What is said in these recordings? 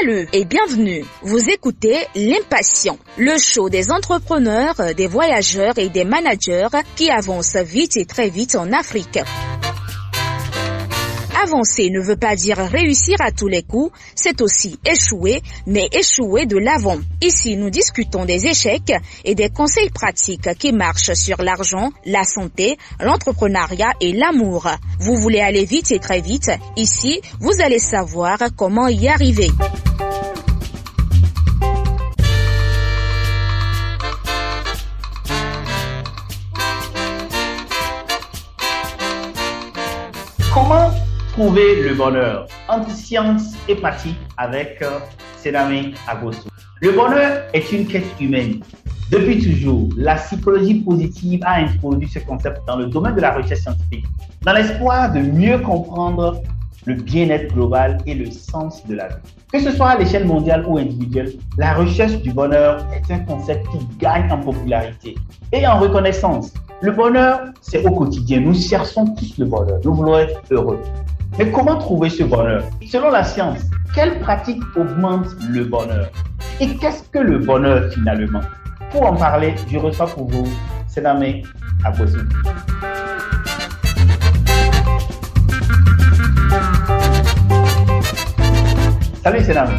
Salut et bienvenue. Vous écoutez L'Impatient, le show des entrepreneurs, des voyageurs et des managers qui avancent vite et très vite en Afrique. Avancer ne veut pas dire réussir à tous les coups, c'est aussi échouer, mais échouer de l'avant. Ici, nous discutons des échecs et des conseils pratiques qui marchent sur l'argent, la santé, l'entrepreneuriat et l'amour. Vous voulez aller vite et très vite Ici, vous allez savoir comment y arriver. Trouver le bonheur entre science et pratique avec euh, Sename Agosto. Le bonheur est une quête humaine. Depuis toujours, la psychologie positive a introduit ce concept dans le domaine de la recherche scientifique, dans l'espoir de mieux comprendre le bien-être global et le sens de la vie. Que ce soit à l'échelle mondiale ou individuelle, la recherche du bonheur est un concept qui gagne en popularité et en reconnaissance. Le bonheur, c'est au quotidien. Nous cherchons tous le bonheur. Nous voulons être heureux. Mais comment trouver ce bonheur? Selon la science, quelle pratique augmente le bonheur? Et qu'est-ce que le bonheur finalement? Pour en parler, je reçois pour vous Sénamé Abosu. Salut Sénamé.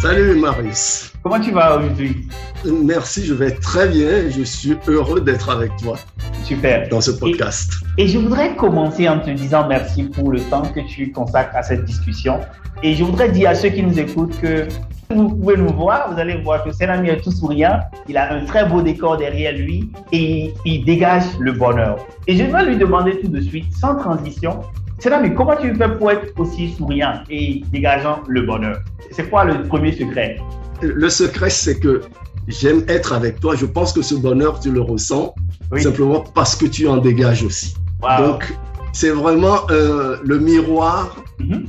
Salut Maurice. Comment tu vas aujourd'hui? Merci, je vais très bien. Je suis heureux d'être avec toi. Super. Dans ce podcast. Et, je voudrais commencer en te disant merci pour le temps que tu consacres à cette discussion. Et je voudrais dire à ceux qui nous écoutent que vous pouvez nous voir, vous allez voir que Sénami est tout souriant, il a un très beau décor derrière lui et il dégage le bonheur. Et je vais lui demander tout de suite, sans transition, Sénami, comment tu fais pour être aussi souriant et dégageant le bonheur? C'est quoi le premier secret? Le secret, c'est que j'aime être avec toi. Je pense que ce bonheur, tu le ressens oui. simplement parce que tu en dégages aussi. Wow. Donc, c'est vraiment euh, le miroir mm -hmm.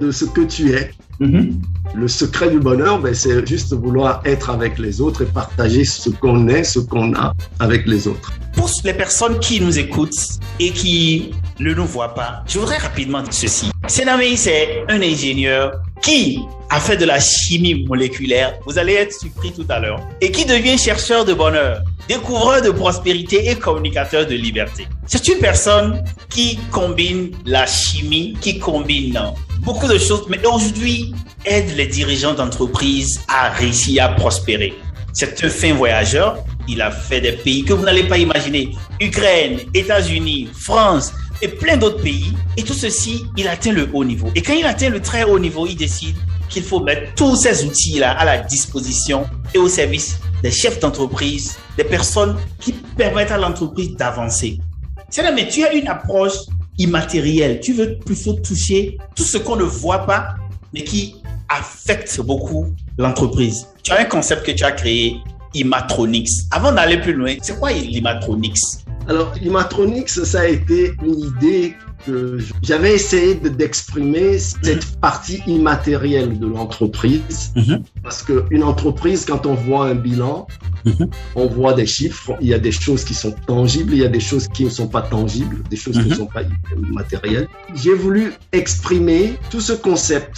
de ce que tu es. Mm -hmm. Le secret du bonheur, ben, c'est juste vouloir être avec les autres et partager ce qu'on est, ce qu'on a avec les autres. Pour les personnes qui nous écoutent et qui ne nous voient pas, je voudrais rapidement dire ceci. Senami, c'est un ingénieur qui a fait de la chimie moléculaire, vous allez être surpris tout à l'heure, et qui devient chercheur de bonheur, découvreur de prospérité et communicateur de liberté. C'est une personne qui combine la chimie, qui combine beaucoup de choses, mais aujourd'hui aide les dirigeants d'entreprise à réussir à prospérer. C'est un fin voyageur. Il a fait des pays que vous n'allez pas imaginer. Ukraine, États-Unis, France et plein d'autres pays. Et tout ceci, il atteint le haut niveau. Et quand il atteint le très haut niveau, il décide qu'il faut mettre tous ces outils-là à la disposition et au service des chefs d'entreprise, des personnes qui permettent à l'entreprise d'avancer. C'est là, mais tu as une approche immatérielle. Tu veux plutôt toucher tout ce qu'on ne voit pas, mais qui affecte beaucoup l'entreprise. Tu as un concept que tu as créé, Imatronics. Avant d'aller plus loin, c'est quoi l'Imatronics? Alors, l'Imatronics, ça a été une idée que j'avais essayé d'exprimer cette partie immatérielle de l'entreprise. -hmm. Parce qu'une entreprise, quand on voit un bilan, -hmm. on voit des chiffres, il y a des choses qui sont tangibles, il y a des choses qui ne sont pas tangibles, des choses qui ne sont pas immatérielles. J'ai voulu exprimer tout ce concept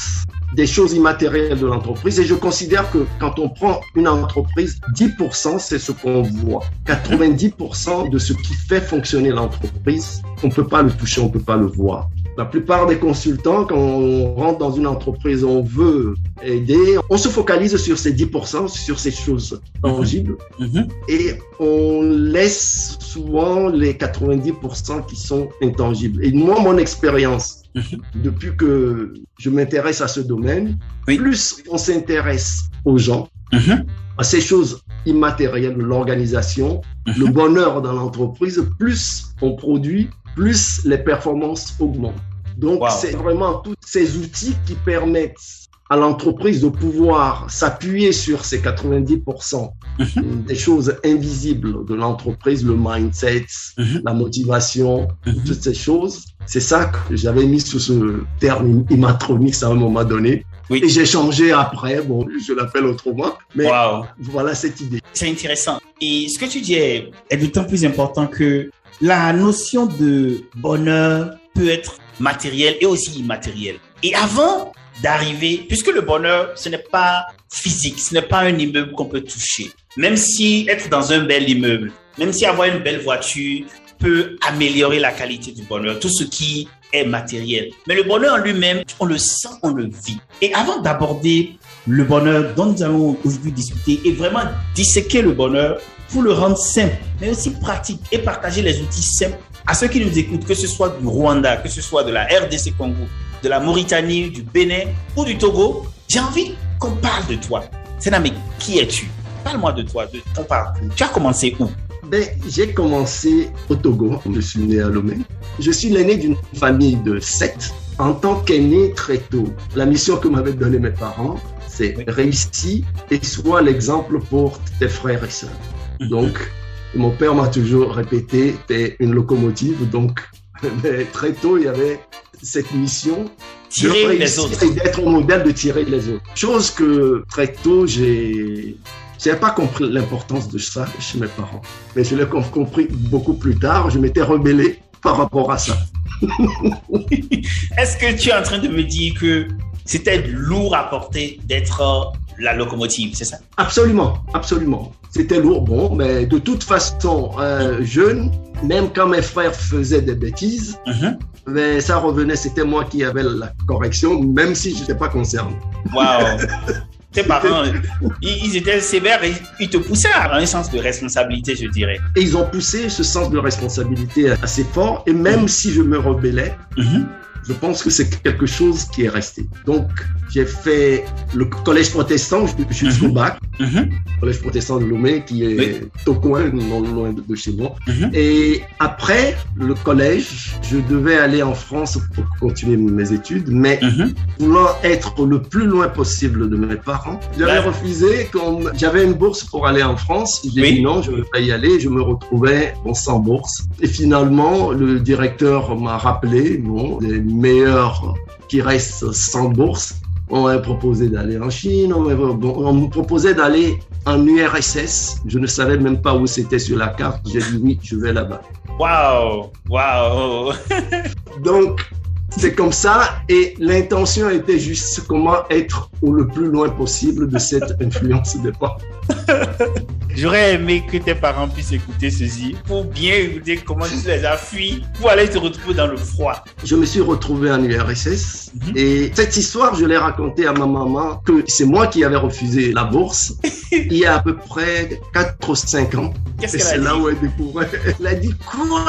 des choses immatérielles de l'entreprise et je considère que quand on prend une entreprise, 10% c'est ce qu'on voit. 90% de ce qui fait fonctionner l'entreprise, on ne peut pas le toucher, on ne peut pas le voir. La plupart des consultants, quand on rentre dans une entreprise, on veut aider, on se focalise sur ces 10%, sur ces choses tangibles, mm -hmm. et on laisse souvent les 90% qui sont intangibles. Et moi, mon expérience, mm -hmm. depuis que je m'intéresse à ce domaine, oui. plus on s'intéresse aux gens, mm -hmm. à ces choses immatérielles, l'organisation, le bonheur dans l'entreprise, plus on produit, plus les performances augmentent. Donc, wow. c'est vraiment tous ces outils qui permettent à l'entreprise de pouvoir s'appuyer sur ces 90% mm -hmm. des choses invisibles de l'entreprise, le mindset, -hmm. la motivation, -hmm. toutes ces choses. C'est ça que j'avais mis sous ce terme imatronique à un moment donné. Oui. Et j'ai changé après, bon, je l'appelle autrement, mais wow. voilà cette idée. C'est intéressant. Et ce que tu dis est, est d'autant plus important que la notion de bonheur peut être matérielle et aussi immatérielle. Et avant d'arriver, puisque le bonheur, ce n'est pas physique, ce n'est pas un immeuble qu'on peut toucher. Même si être dans un bel immeuble, même si avoir une belle voiture peut améliorer la qualité du bonheur, tout ce qui est matériel. Mais le bonheur en lui-même, on le sent, on le vit. Et avant d'aborder le bonheur dont nous allons aujourd'hui discuter et vraiment disséquer le bonheur pour le rendre simple, mais aussi pratique et partager les outils simples à ceux qui nous écoutent, que ce soit du Rwanda, que ce soit de la RDC Congo, de la Mauritanie, du Bénin ou du Togo, j'ai envie qu'on parle de toi. Sénamé, qui es-tu? Parle-moi de toi, de ton parcours. Tu as commencé où? Ben, J'ai commencé au Togo. Je suis né à Lomé. Je suis l'aîné d'une famille de sept. En tant qu'aîné très tôt, la mission que m'avaient donnée mes parents, c'est réussir et sois l'exemple pour tes frères et sœurs. Mhm. Donc, mon père m'a toujours répété, t'es une locomotive. Donc, très tôt, il y avait cette mission tirer les autres et d'être un modèle de tirer les autres. Chose que très tôt, j'ai je n'avais pas compris l'importance de ça chez mes parents. Mais je l'ai compris beaucoup plus tard. Je m'étais rebellé par rapport à ça. Est-ce que tu es en train de me dire que c'était lourd à porter d'être la locomotive, c'est ça? Absolument, absolument. C'était lourd, bon, mais de toute façon, jeune, même quand mes frères faisaient des bêtises, mm-hmm. mais ça revenait, c'était moi qui avais la correction, même si je n'étais pas concerné. Waouh tes parents, ils, étaient sévères et ils te poussaient à un sens de responsabilité, je dirais. Et ils ont poussé ce sens de responsabilité assez fort. Et même si je me rebellais, mm-hmm. Je pense que c'est quelque chose qui est resté. Donc, j'ai fait le collège protestant jusqu'au mhm. bac, mhm. collège protestant de Lomé, qui est au coin, non loin de, chez moi. Mhm. Et après le collège, je devais aller en France pour continuer mes études, mais voulant être le plus loin possible de mes parents, j'avais refusé. J'avais une bourse pour aller en France, j'ai dit non, je ne vais pas y aller. Je me retrouvais sans bourse. Et finalement, le directeur m'a rappelé, bon, meilleurs qui restent sans bourse, on m'a proposé d'aller en Chine, on, me proposait d'aller en URSS. Je ne savais même pas où c'était sur la carte. J'ai dit oui, je vais là-bas. Waouh, waouh. Donc, c'est comme ça. Et l'intention était juste comment être au le plus loin possible de cette influence des parents. J'aurais aimé que tes parents puissent écouter ceci pour bien écouter comment tu les as fui pour aller te retrouver dans le froid. Je me suis retrouvé en URSS mhm. et cette histoire, je l'ai racontée à ma maman que c'est moi qui avais refusé la bourse il y a à peu près 4 ou 5 ans. Qu'est-ce qu'elle a dit? là où elle découvrait. Elle a dit quoi?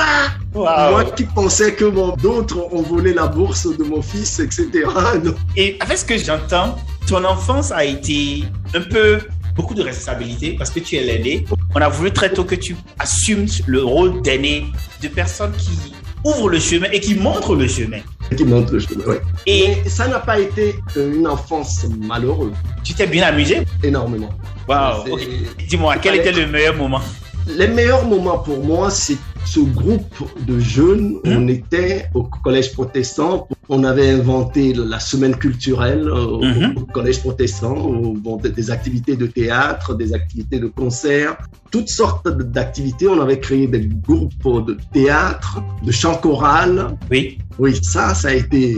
Moi qui pensais que d'autres ont volé la bourse de mon fils, etc. Et avec ce que j'entends, ton enfance a été un peu beaucoup de responsabilités parce que tu es l'aîné. On a voulu très tôt que tu assumes le rôle d'aîné, de personne qui ouvre le chemin et qui montre le chemin. Qui montre le chemin. Et ça n'a pas été une enfance malheureuse. Tu t'es bien amusé? Énormément. Waouh. Dis-moi, quel était le meilleur moment? Les meilleurs moments pour moi, c'est ce groupe de jeunes, on était au collège protestant, on avait inventé la semaine culturelle au, mhm. collège protestant, bon, des activités de théâtre, des activités de concert, toutes sortes d'activités. On avait créé des groupes de théâtre, de chant choral. Oui. Oui, ça, ça a été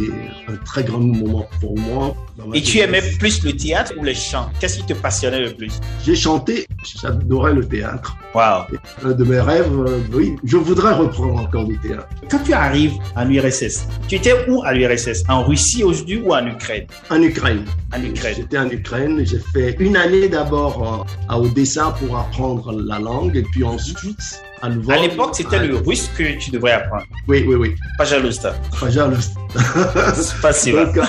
un très grand moment pour moi. Et tu aimais plus le théâtre ou le chant? Qu'est-ce qui te passionnait le plus? J'ai chanté, j'adorais le théâtre. Wow. Un de mes rêves, euh, oui, je voudrais reprendre encore du théâtre. Quand tu arrives en URSS, tu étais où à l'URSS En Russie aujourd'hui ou en Ukraine? En Ukraine. En Ukraine. J'étais en Ukraine. J'ai fait une année d'abord euh, à Odessa pour apprendre la langue et puis ensuite à l'époque, c'était le russe que tu devrais apprendre. Oui, oui, oui. Pajalusta. Pajalusta. C'est facile. Donc,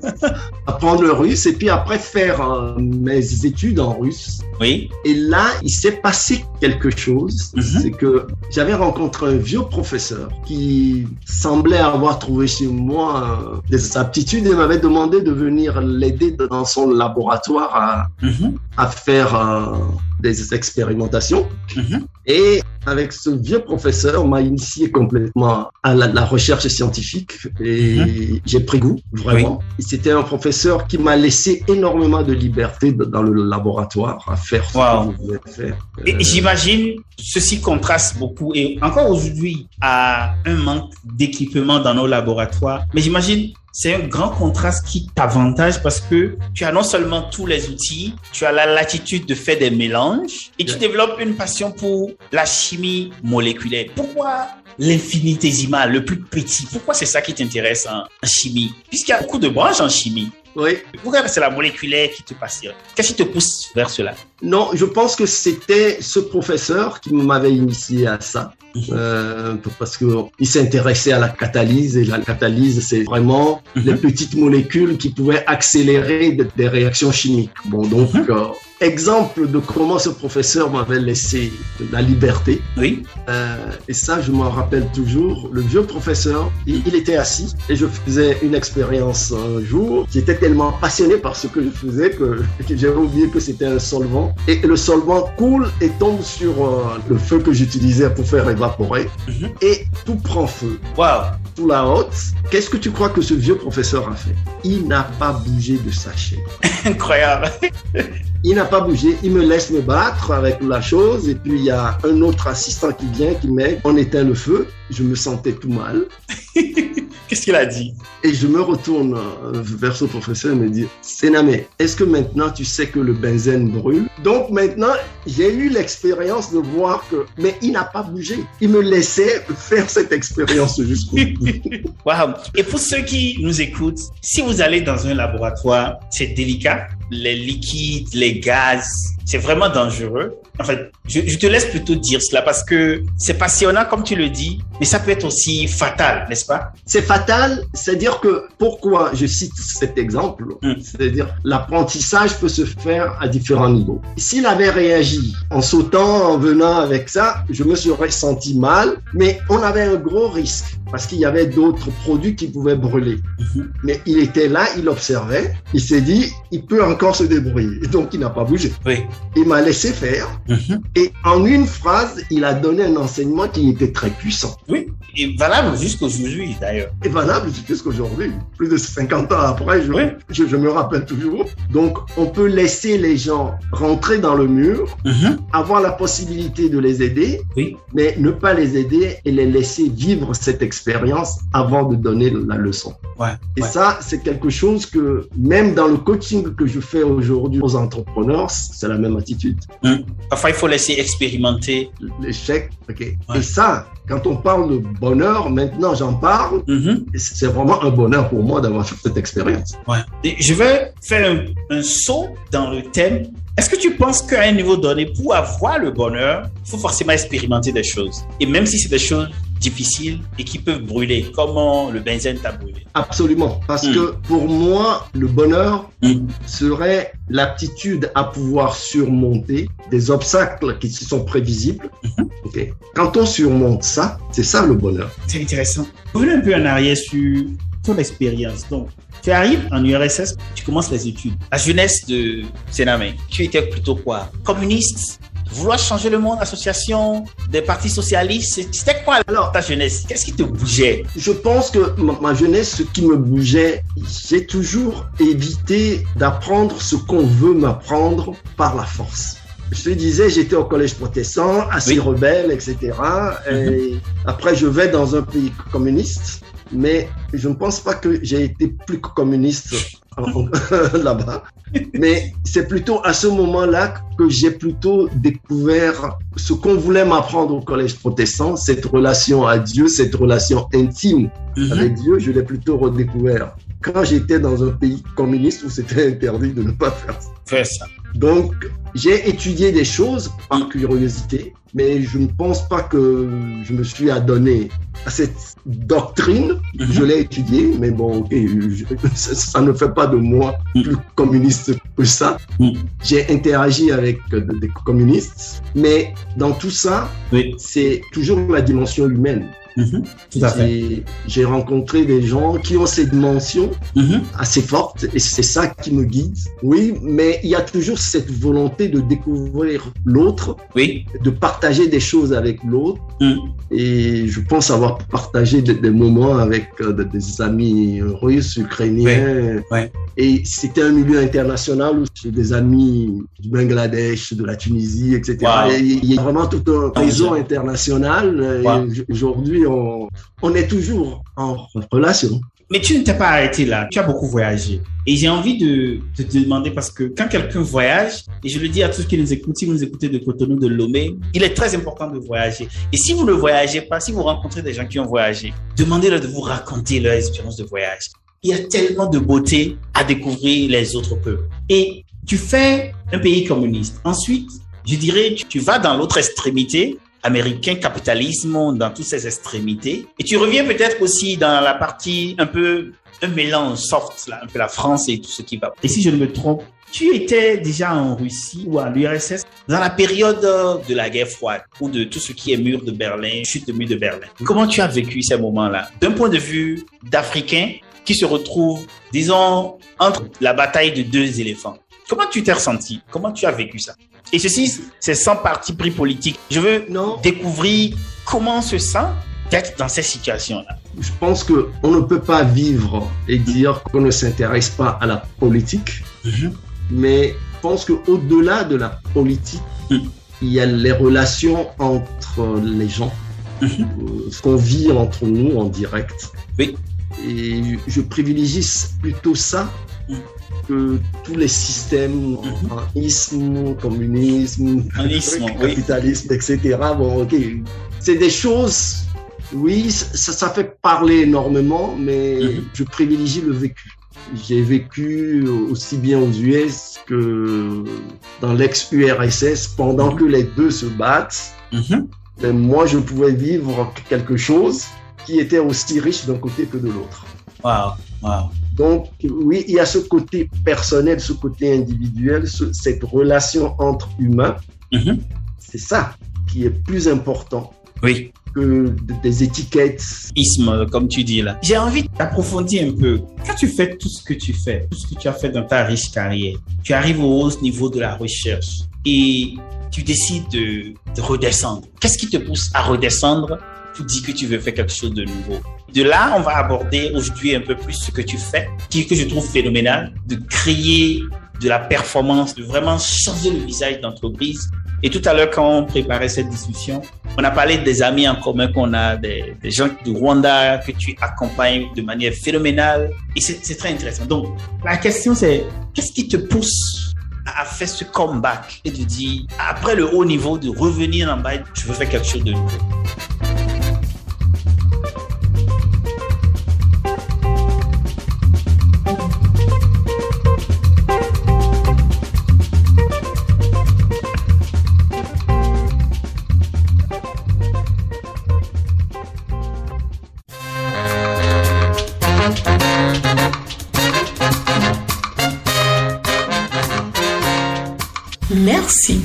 apprendre le russe et puis après faire euh, mes études en russe. Oui. Et là, il s'est passé quelque chose. Mhm. C'est que j'avais rencontré un vieux professeur qui semblait avoir trouvé chez moi euh, des aptitudes et m'avait demandé de venir l'aider dans son laboratoire à, mhm. À faire euh, des expérimentations. Mhm. Et avec ce vieux professeur, m'a initié complètement à la, recherche scientifique et mhm. j'ai pris goût, vraiment. C'était un professeur qui m'a laissé énormément de liberté dans le laboratoire à faire ce que je faire. Et euh, j'imagine, ceci contraste beaucoup et encore aujourd'hui à un manque d'équipement dans nos laboratoires. Mais j'imagine c'est un grand contraste qui t'avantage parce que tu as non seulement tous les outils, tu as la latitude de faire des mélanges et tu développes une passion pour la chimie moléculaire. Pourquoi l'infinitésimal, le plus petit Pourquoi c'est ça qui t'intéresse en, en chimie? Puisqu'il y a beaucoup de branches en chimie. Oui. Pourquoi c'est la moléculaire qui te passionne? Qu'est-ce qui te pousse vers cela? Non, je pense que c'était ce professeur qui m'avait initié à ça. Euh, parce qu'il s'intéressait à la catalyse et la catalyse, c'est vraiment les petites molécules qui pouvaient accélérer des, des réactions chimiques. Bon, donc, euh, exemple de comment ce professeur m'avait laissé la liberté. Oui. Euh, et ça, je m'en rappelle toujours. Le vieux professeur, il, il, était assis et je faisais une expérience un jour. J'étais tellement passionné par ce que je faisais que, que j'avais oublié que c'était un solvant. Et le solvant coule et tombe sur euh, le feu que j'utilisais pour faire évaporer. -hmm. Et tout prend feu. Wow. Sous la haute. Qu'est-ce que tu crois que ce vieux professeur a fait? Il n'a pas bougé de sa chaise. Incroyable. Il n'a pas bougé, il me laisse me battre avec la chose et puis il y a un autre assistant qui vient, qui met, on éteint le feu, je me sentais tout mal. Qu'est-ce qu'il a dit? Et je me retourne vers ce professeur et me dit, Sénamé, est-ce que maintenant tu sais que le benzène brûle? Donc maintenant, j'ai eu l'expérience de voir que, mais il n'a pas bougé. Il me laissait faire cette expérience jusqu'au bout. wow. Et pour ceux qui nous écoutent, si vous allez dans un laboratoire, c'est délicat. Les liquides, les gaz, c'est vraiment dangereux. En fait, je, je, te laisse plutôt dire cela parce que c'est passionnant, comme tu le dis, mais ça peut être aussi fatal, n'est-ce pas? C'est fatal, c'est-à-dire que pourquoi je cite cet exemple mm. C'est-à-dire l'apprentissage peut se faire à différents niveaux. S'il avait réagi en sautant, en venant avec ça, je me serais senti mal, mais on avait un gros risque parce qu'il y avait d'autres produits qui pouvaient brûler. -hmm. Mais il était là, il observait, il s'est dit, il peut encore se débrouiller. Donc il n'a pas bougé. Oui. Il m'a laissé faire. Mm -hmm. Et en une phrase, il a donné un enseignement qui était très puissant. Oui, et valable jusqu'aujourd'hui d'ailleurs. Et valable jusqu'aujourd'hui. Plus de 50 ans après, je, oui. je, je, me rappelle toujours. Donc on peut laisser les gens rentrer dans le mur, mm -hmm. avoir la possibilité de les aider, oui. mais ne pas les aider et les laisser vivre cette expérience avant de donner la leçon. Ouais, et ouais. ça, c'est quelque chose que même dans le coaching que je fais aujourd'hui aux entrepreneurs, c'est la même attitude. Mmh. Enfin, il faut laisser expérimenter. L'échec, ok. Ouais. Et ça, quand on parle de bonheur, maintenant j'en parle, -hmm. c'est vraiment un bonheur pour moi d'avoir fait cette expérience. Ouais. Et je vais faire un, un saut dans le thème est-ce que tu penses qu'à un niveau donné, pour avoir le bonheur, il faut forcément expérimenter des choses? Et même si c'est des choses difficiles et qui peuvent brûler, comment le benzène t'a brûlé? Absolument. Parce mm. que pour moi, le bonheur mm. serait l'aptitude à pouvoir surmonter des obstacles qui sont prévisibles. Mm -hmm. okay. Quand on surmonte ça, c'est ça le bonheur. C'est intéressant. Revenons un peu en arrière sur ton expérience. Donc, tu arrives en URSS, tu commences les études. La jeunesse de Sénamé, tu étais plutôt quoi? Communiste Vouloir changer le monde, association des partis socialistes, c'était quoi alors ta jeunesse? Qu'est-ce qui te bougeait? Je pense que ma, jeunesse, ce qui me bougeait, j'ai toujours évité d'apprendre ce qu'on veut m'apprendre par la force. Je te disais, j'étais au collège protestant, assez oui. rebelle, etc. Et -hmm. après, je vais dans un pays communiste mais je ne pense pas que j'ai été plus communiste là-bas. Mais c'est plutôt à ce moment-là que j'ai plutôt découvert ce qu'on voulait m'apprendre au collège protestant, cette relation à Dieu, cette relation intime -hmm. avec Dieu, je l'ai plutôt redécouvert quand j'étais dans un pays communiste où c'était interdit de ne pas faire ça. Faire ça. Donc, j'ai étudié des choses par curiosité, mais je ne pense pas que je me suis adonné à cette doctrine. Mm -hmm. Je l'ai étudiée, mais bon, okay, je, ça ne fait pas de moi plus communiste que ça. Mm. J'ai interagi avec des communistes, mais dans tout ça, oui. c'est toujours la dimension humaine. Mmh, fait. J'ai rencontré des gens qui ont ces dimensions mmh. assez fortes et c'est ça qui me guide. Oui, mais il y a toujours cette volonté de découvrir l'autre, oui. de partager des choses avec l'autre. Mmh. Et je pense avoir partagé des, des moments avec euh, des amis russes, ukrainiens. Oui. Oui. Et c'était un milieu international où j'ai des amis du Bangladesh, de la Tunisie, etc. Wow. Et il y a vraiment tout un réseau international. Wow. Aujourd'hui, on, est toujours en relation. Mais tu ne t'es pas arrêté là. Tu as beaucoup voyagé. Et j'ai envie de, de te demander parce que quand quelqu'un voyage, et je le dis à tous qui nous écoutent, si vous nous écoutez de Cotonou, de Lomé, il est très important de voyager. Et si vous ne voyagez pas, si vous rencontrez des gens qui ont voyagé, demandez-leur de vous raconter leur expérience de voyage. Il y a tellement de beauté à découvrir les autres peuples. Et tu fais un pays communiste. Ensuite, je dirais, tu vas dans l'autre extrémité, américain, capitalisme, dans toutes ces extrémités. Et tu reviens peut-être aussi dans la partie un peu un mélange soft, un peu la France et tout ce qui va. Et si je ne me trompe, tu étais déjà en Russie ou à l'URSS dans la période de la guerre froide ou de tout ce qui est mur de Berlin, chute de mur de Berlin. Comment tu as vécu ces moments-là? D'un point de vue d'Africain qui se retrouve, disons, entre la bataille de deux éléphants Comment tu t'es ressenti? Comment tu as vécu ça? Et ceci, c'est sans parti pris politique. Je veux non. découvrir comment se sent d'être dans cette situation-là Je pense qu'on ne peut pas vivre et dire qu'on ne s'intéresse pas à la politique, mhm. mais je pense qu'au-delà de la politique, mhm. il y a les relations entre les gens, mhm. ce qu'on vit entre nous en direct. Oui. Et je privilégie plutôt ça que tous les systèmes, isme, communisme, capitalisme, etc. Bon, ok. C'est des choses oui, ça, ça fait parler énormément, mais mhm. je privilégie le vécu. J'ai vécu aussi bien aux US que dans l'ex-URSS pendant mhm. que les deux se battent. Mhm. Mais moi, je pouvais vivre quelque chose qui était aussi riche d'un côté que de l'autre. Wow, wow. Donc, oui, il y a ce côté personnel, ce côté individuel, cette relation entre humains. C'est ça qui est plus important. Oui que des étiquettes. Isme, comme tu dis là. J'ai envie d'approfondir un peu. Quand tu fais tout ce que tu fais, tout ce que tu as fait dans ta riche carrière, tu arrives au haut niveau de la recherche et tu décides de, de redescendre. Qu'est-ce qui te pousse à redescendre Tu dis que tu veux faire quelque chose de nouveau. De là, on va aborder aujourd'hui un peu plus ce que tu fais, qui que je trouve phénoménal, de créer de la performance, de vraiment changer le visage d'entreprise et tout à l'heure, quand on préparait cette discussion, on a parlé des amis en commun qu'on a, des, gens du Rwanda que tu accompagnes de manière phénoménale. Et c'est très intéressant. Donc, la question, c'est qu'est-ce qui te pousse à faire ce comeback et de dire, après le haut niveau, de revenir en bas, je veux faire quelque chose de nouveau?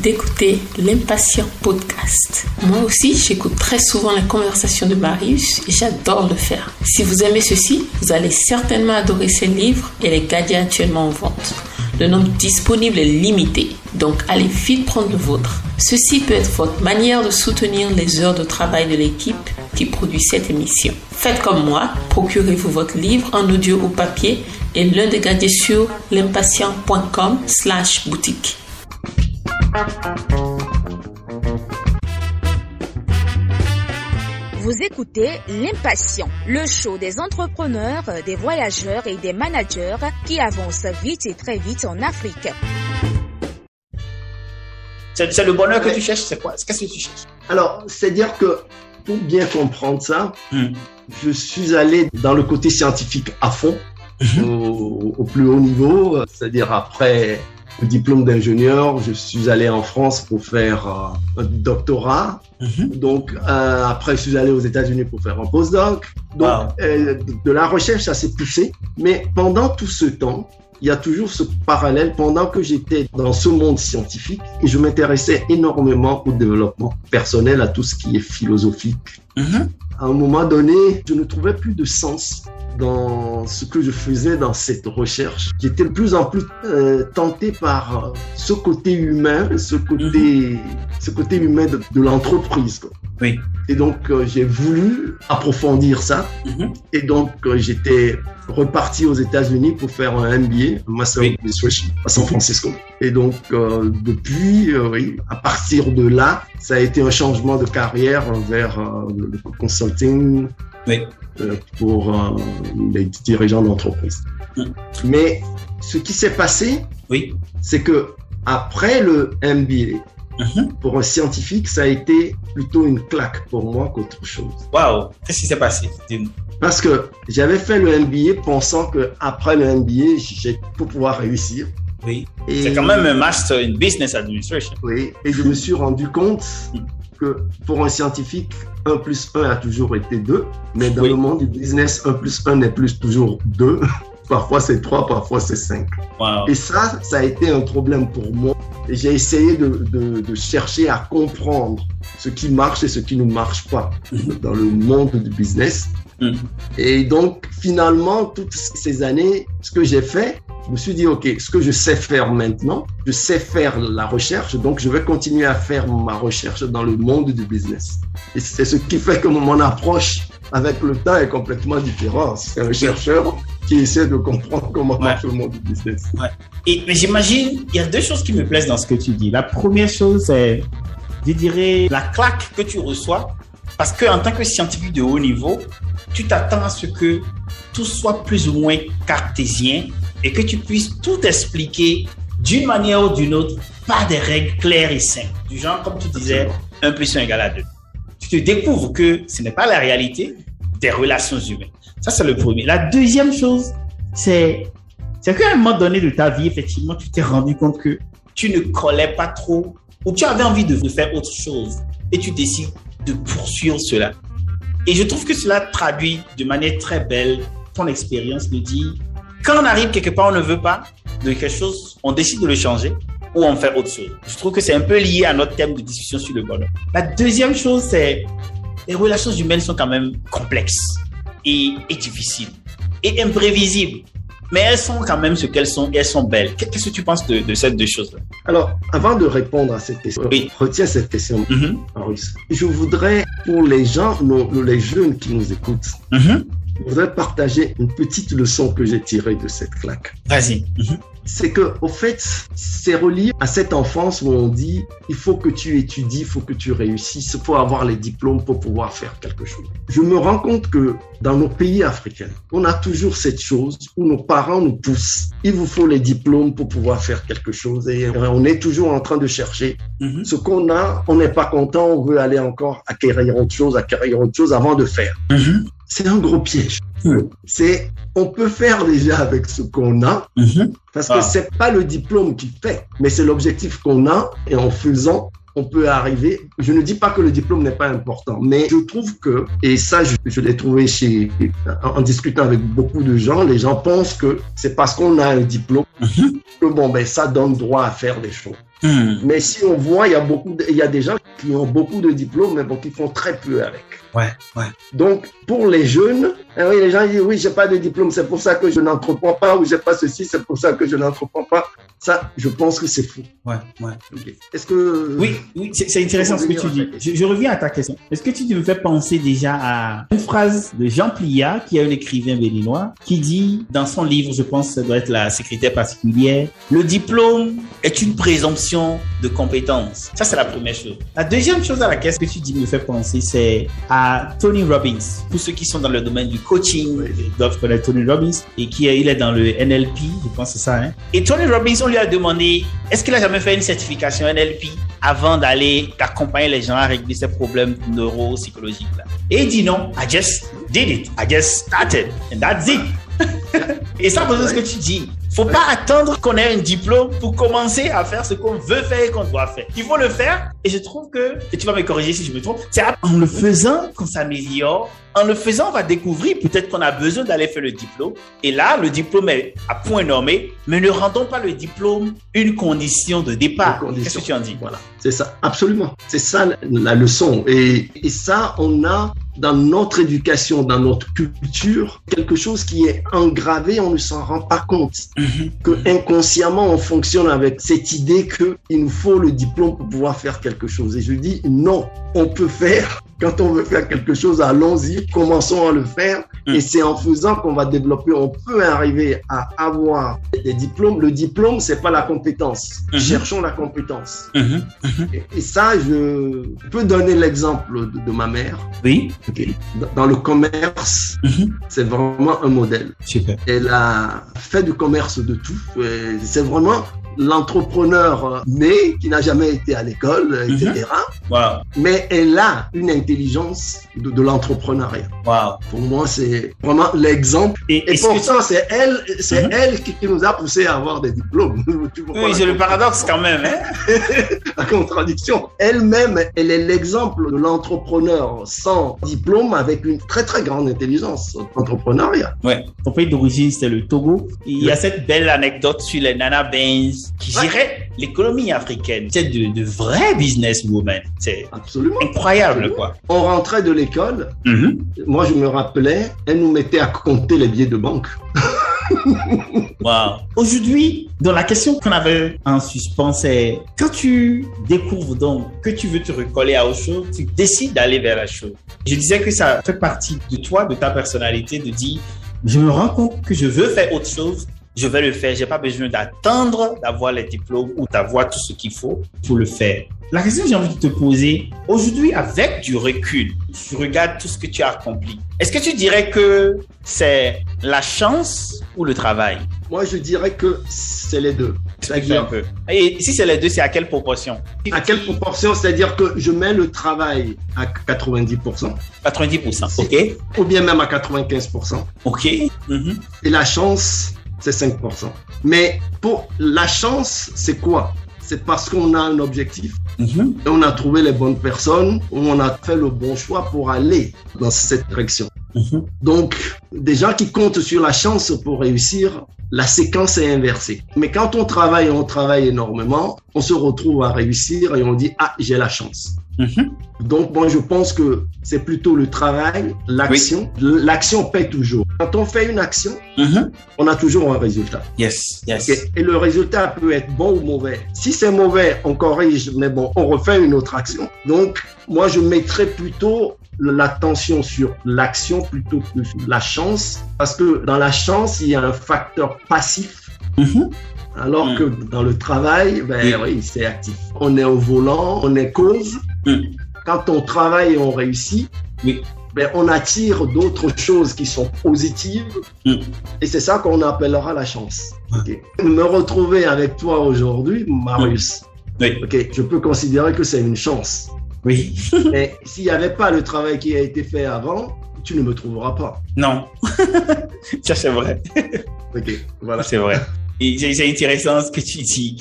D'écouter l'Impatient Podcast. Moi aussi, j'écoute très souvent les conversations de Marius et j'adore le faire. Si vous aimez ceci, vous allez certainement adorer ces livres et les garder actuellement en vente. Le nombre disponible est limité, donc allez vite prendre le vôtre. Ceci peut être votre manière de soutenir les heures de travail de l'équipe qui produit cette émission. Faites comme moi, procurez-vous votre livre en audio ou papier et l'un des garder sur l'impatient.com slash boutique. Vous écoutez L'Impatient, le show des entrepreneurs, des voyageurs et des managers qui avancent vite et très vite en Afrique. C'est le bonheur que tu cherches, c'est quoi? Qu'est-ce que tu cherches? Alors, c'est dire que pour bien comprendre ça, hmm. je suis allé dans le côté scientifique à fond, hmm. au, plus haut niveau, c'est-à-dire après diplôme d'ingénieur, je suis allé en France pour faire euh, un doctorat. Mhm. Donc, euh, après, je suis allé aux États-Unis pour faire un postdoc. Donc, euh, de la recherche, ça s'est poussé. Mais pendant tout ce temps, il y a toujours ce parallèle pendant que j'étais dans ce monde scientifique et je m'intéressais énormément au développement personnel, à tout ce qui est philosophique. Mhm. À un moment donné, je ne trouvais plus de sens dans ce que je faisais dans cette recherche. J'étais de plus en plus euh, tenté par euh, ce côté humain, ce côté, mhm. ce côté humain de, l'entreprise. Oui. Et donc, euh, j'ai voulu approfondir ça. Mhm. Et donc, euh, j'étais reparti aux États-Unis pour faire un MBA, un Master Oui. of Administration à San Francisco. Et donc, euh, depuis, euh, oui, à partir de là, ça a été un changement de carrière vers euh, le consulting Oui. pour les dirigeants d'entreprise. Mm. Mais ce qui s'est passé, Oui. c'est que après le MBA, Mhm. pour un scientifique, ça a été plutôt une claque pour moi qu'autre chose. Waouh. Qu'est-ce qui s'est passé Dis-nous? Parce que j'avais fait le MBA pensant que après le MBA, j'ai pour pouvoir réussir. Oui. C'est quand même un master in business administration. Oui, et je me suis rendu compte que pour un scientifique, 1 plus 1 a toujours été 2, mais dans Oui. le monde du business, 1 plus 1 n'est plus toujours 2. Parfois c'est 3, parfois c'est 5. Wow. Et ça, ça a été un problème pour moi. J'ai essayé de, de- de chercher à comprendre ce qui marche et ce qui ne marche pas Mhm. dans le monde du business. Mhm. Et donc, finalement, toutes ces années, ce que j'ai fait, je me suis dit, OK, ce que je sais faire maintenant, je sais faire la recherche, donc je vais continuer à faire ma recherche dans le monde du business. Et c'est ce qui fait que mon approche avec le temps est complètement différente. C'est un chercheur qui essaie de comprendre comment Ouais. marche le monde du business. Et, mais j'imagine, il y a deux choses qui me plaisent dans ce que tu dis. La première chose, c'est, je dirais, la claque que tu reçois. Parce que en tant que scientifique de haut niveau, tu t'attends à ce que tout soit plus ou moins cartésien et que tu puisses tout expliquer d'une manière ou d'une autre par des règles claires et simples. Du genre, comme tu disais, 1 plus 1 égale à 2. Tu te découvres que ce n'est pas la réalité des relations humaines. Ça, c'est le premier. La deuxième chose, c'est c'est qu'à un moment donné de ta vie, effectivement, tu t'es rendu compte que tu ne collais pas trop ou tu avais envie de faire autre chose et tu décides de poursuivre cela. Et je trouve que cela traduit de manière très belle ton expérience de dire quand on arrive quelque part, on ne veut pas de quelque chose, on décide de le changer ou on fait autre chose. Je trouve que c'est un peu lié à notre thème de discussion sur le bonheur. La deuxième chose, c'est les relations humaines sont quand même complexes et, et difficiles et imprévisibles mais elles sont quand même ce qu'elles sont et elles sont belles. Qu'est-ce que tu penses de, de ces deux choses-là? Alors, avant de répondre à cette question, Oui. retiens cette question, Mhm, Maurice. Je voudrais, pour les gens, nos- les jeunes qui nous écoutent, mhm. Je voudrais partager une petite leçon que j'ai tirée de cette claque. Vas-y. Mhm, C'est que, au fait, c'est relié à cette enfance où on dit, il faut que tu étudies, il faut que tu réussisses, il faut avoir les diplômes pour pouvoir faire quelque chose. Je me rends compte que dans nos pays africains, on a toujours cette chose où nos parents nous poussent. Il vous faut les diplômes pour pouvoir faire quelque chose et on est toujours en train de chercher mhm. ce qu'on a, on n'est pas content, on veut aller encore acquérir autre chose, acquérir autre chose avant de faire. Mhm, C'est un gros piège. C'est, on peut faire déjà avec ce qu'on a, mhm. parce Ah. que c'est pas le diplôme qui fait, mais c'est l'objectif qu'on a, et en faisant, on peut arriver. Je ne dis pas que le diplôme n'est pas important, mais je trouve que, et ça, je, je l'ai trouvé chez, en, en discutant avec beaucoup de gens, les gens pensent que c'est parce qu'on a un diplôme Mhm. que bon, ben, ça donne droit à faire des choses. Mhm. Mais si on voit, il y a beaucoup, il y a des gens qui ont beaucoup de diplômes, mais bon, qui font très peu avec. Ouais, ouais. Donc, pour les jeunes, eh oui, les gens disent, oui, j'ai pas de diplôme, c'est pour ça que je n'entreprends pas, ou j'ai pas ceci, c'est pour ça que je n'entreprends pas. Ça, je pense que c'est fou. Ouais, ouais. Est-ce que... Oui, oui, c'est c'est intéressant ce que tu dis. Je, je reviens à ta question. Est-ce que tu me fais penser déjà à une phrase de Jean Pliat, qui est un écrivain béninois, qui dit dans son livre, je pense que ça doit être la secrétaire particulière, le diplôme est une présomption de compétence. Ça, c'est la première chose. La deuxième chose à laquelle ce que tu dis me fait penser, c'est à Tony Robbins. Pour ceux qui sont dans le domaine du coaching, ils doivent connaître Tony Robbins, et qui est, il est dans le NLP, je pense que c'est ça. Hein? Et Tony Robbins, on lui a demandé, est-ce qu'il a jamais fait une certification NLP avant d'aller accompagner les gens à régler ces problèmes neuropsychologiques là. Et il dit non, I just did it, I just started, and that's it. Et ça, c'est ce que tu dis. Faut pas attendre qu'on ait un diplôme pour commencer à faire ce qu'on veut faire et qu'on doit faire. Il faut le faire. Et je trouve que, et tu vas me corriger si je me trompe, c'est en le faisant qu'on s'améliore. En le faisant, on va découvrir peut-être qu'on a besoin d'aller faire le diplôme. Et là, le diplôme est à point nommé, mais ne rendons pas le diplôme une condition de départ. Qu'est-ce que tu en dis? Voilà, c'est ça, absolument. C'est ça la- la leçon. Et, et ça, on a dans notre éducation, dans notre culture, quelque chose qui est engravé, on ne s'en rend pas compte. Que inconsciemment, on fonctionne avec cette idée qu'il nous faut le diplôme pour pouvoir faire quelque quelque chose. Et je dis non, on peut faire quand on veut faire quelque chose, allons-y, commençons à le faire. Mm. Et c'est en faisant qu'on va développer, on peut arriver à avoir des diplômes. Le diplôme, c'est pas la compétence. Mhm. Cherchons la compétence. Mhm. Et, et ça, je peux donner l'exemple de, de ma mère. Oui. Dans- Dans le commerce, Mhm. c'est vraiment un modèle. Super. Elle a fait du commerce de tout. C'est vraiment l'entrepreneur euh, né qui n'a jamais été à l'école, euh, etc. Wow. Mais elle a une intelligence de, de l'entrepreneuriat. Wow. Pour moi, c'est vraiment l'exemple. Et Et que c'est elle, c'est Mhm. elle qui, qui nous a poussé à avoir des diplômes. Oui, c'est le paradoxe quand même. Hein? la contradiction. Elle-même, elle est l'exemple de l'entrepreneur sans diplôme avec une très très grande intelligence entrepreneuriale. Ouais. Ton pays d'origine, c'est le Togo. Il y a cette belle anecdote sur les Nana Beans qui Ouais. gérait l'économie africaine. C'est de, de vrais businesswomen. C'est Absolument. incroyable, quoi. On rentrait de l'école, Mhm. moi je me rappelais, elle nous mettait à compter les billets de banque. Wow. Aujourd'hui, dans la question qu'on avait en suspens, c'est quand tu découvres donc que tu veux te recoller à autre chose, tu décides d'aller vers la chose. Je disais que ça fait partie de toi, de ta personnalité, de dire, je me rends compte que je veux faire autre chose, je vais le faire. J'ai pas besoin d'attendre d'avoir les diplômes ou d'avoir tout ce qu'il faut pour le faire. La question que j'ai envie de te poser, aujourd'hui, avec du recul, tu regardes tout ce que tu as accompli. Est-ce que tu dirais que c'est la chance ou le travail? Moi je dirais que c'est les deux. Peu. Et si c'est les deux, c'est à quelle proportion? À quelle proportion? C'est-à-dire que je mets le travail à 90%, 90%. OK. ou bien même à 95%, OK. Mhm. et la chance, c'est 5%. Mais pour la chance, c'est quoi? C'est parce qu'on a un objectif, Mhm. et on a trouvé les bonnes personnes, ou on a fait le bon choix pour aller dans cette direction. Mhm. Donc, des gens qui comptent sur la chance pour réussir, la séquence est inversée. Mais quand on travaille, on travaille énormément, on se retrouve à réussir et on dit, ah, j'ai la chance. Mhm. Donc, moi, je pense que c'est plutôt le travail, l'action. L'action paie toujours. Quand on fait une action, Mhm. on a toujours un résultat. Yes. Yes. Et le résultat peut être bon ou mauvais. Si c'est mauvais, on corrige, mais bon, on refait une autre action. Donc, moi, je mettrais plutôt l'attention sur l'action plutôt que sur la chance, parce que dans la chance, il y a un facteur passif, Mhm. Alors Mm. que dans le travail, ben oui, c'est actif. On est au volant, on est cause. Mm. Quand on travaille et on réussit, Oui. ben, on attire d'autres choses qui sont positives. Mm. Et c'est ça qu'on appellera la chance. Me retrouver avec toi aujourd'hui, Marius, Oui. je peux considérer que c'est une chance. Oui. Mais s'il n'y avait pas le travail qui a été fait avant, tu ne me trouveras pas. Non. Ça, c'est vrai. Ok, voilà. C'est vrai. Et c'est intéressant ce que tu dis.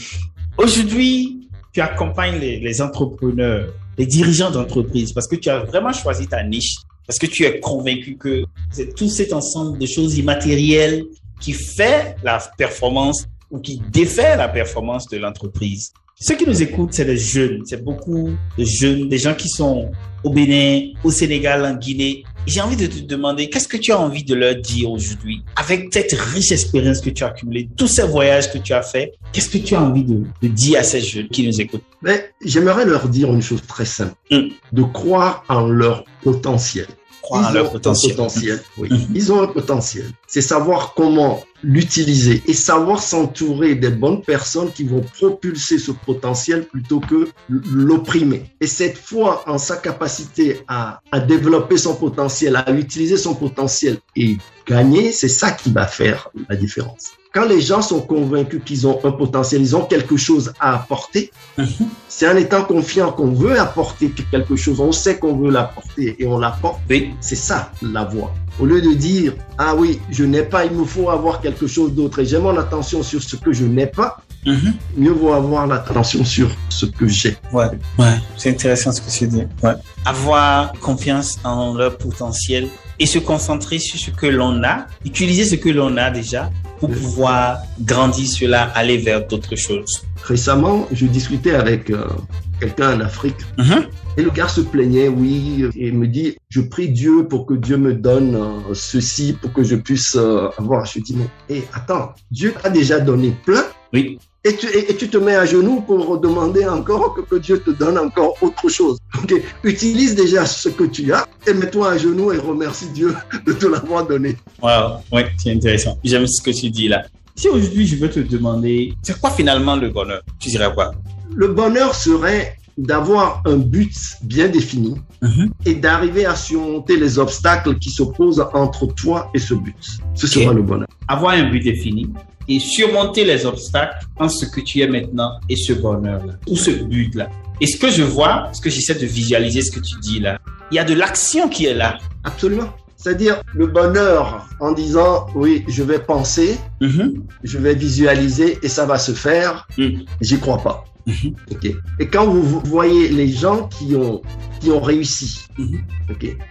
Aujourd'hui, tu accompagnes les, les entrepreneurs, les dirigeants d'entreprise, parce que tu as vraiment choisi ta niche, parce que tu es convaincu que c'est tout cet ensemble de choses immatérielles qui fait la performance ou qui défait la performance de l'entreprise. Ceux qui nous écoutent, c'est les jeunes. C'est beaucoup de jeunes, des gens qui sont au Bénin, au Sénégal, en Guinée. J'ai envie de te demander, qu'est-ce que tu as envie de leur dire aujourd'hui? Avec cette riche expérience que tu as accumulée, tous ces voyages que tu as faits Qu'est-ce que tu as envie de, de dire à ces jeunes qui nous écoutent? Mais j'aimerais leur dire une chose très simple, Mm. de croire en leur potentiel. Croire Ils leur ont potentiel. Un potentiel oui. Ils ont un potentiel. C'est savoir comment l'utiliser et savoir s'entourer des bonnes personnes qui vont propulser ce potentiel plutôt que l'opprimer. Et cette foi en sa capacité à, à développer son potentiel, à utiliser son potentiel et gagner, c'est ça qui va faire la différence. Quand les gens sont convaincus qu'ils ont un potentiel, ils ont quelque chose à apporter, Mhm. c'est en étant confiant qu'on veut apporter quelque chose, on sait qu'on veut l'apporter et on l'apporte. Oui. C'est ça la voie. Au lieu de dire, ah oui, je n'ai pas, il me faut avoir quelque chose d'autre et j'ai mon attention sur ce que je n'ai pas, Mhm. mieux vaut avoir l'attention sur ce que j'ai. Ouais, ouais, c'est intéressant ce que tu dis. Ouais. Avoir confiance en leur potentiel et se concentrer sur ce que l'on a, utiliser ce que l'on a déjà pour Oui. pouvoir grandir cela, aller vers d'autres choses. Récemment, je discutais avec euh, quelqu'un en Afrique Mhm. et le gars se plaignait, oui, et me dit, je prie Dieu pour que Dieu me donne euh, ceci, pour que je puisse euh, avoir. Je dis, mais hé, attends, Dieu t'a déjà donné plein? Oui. Et tu, et, tu te mets à genoux pour demander encore que, que Dieu te donne encore autre chose. Ok, Utilise déjà ce que tu as et mets-toi à genoux et remercie Dieu de te l'avoir donné. Wow, ouais, c'est intéressant. J'aime ce que tu dis là. Si aujourd'hui je veux te demander, c'est quoi finalement le bonheur? Tu dirais quoi? Le bonheur serait d'avoir un but bien défini Mhm. et d'arriver à surmonter les obstacles qui s'opposent entre toi et ce but. Ce sera le bonheur. Avoir un but défini et surmonter les obstacles en ce que tu es maintenant et ce bonheur-là, ou ce but-là. Et ce que je vois, ce que j'essaie de visualiser, ce que tu dis là, il y a de l'action qui est là. Absolument. C'est-à-dire le bonheur en disant oui, je vais penser, Mhm. je vais visualiser et ça va se faire. Mhm. J'y crois pas. Mhm. Et quand vous voyez les gens qui ont qui ont réussi, Mhm.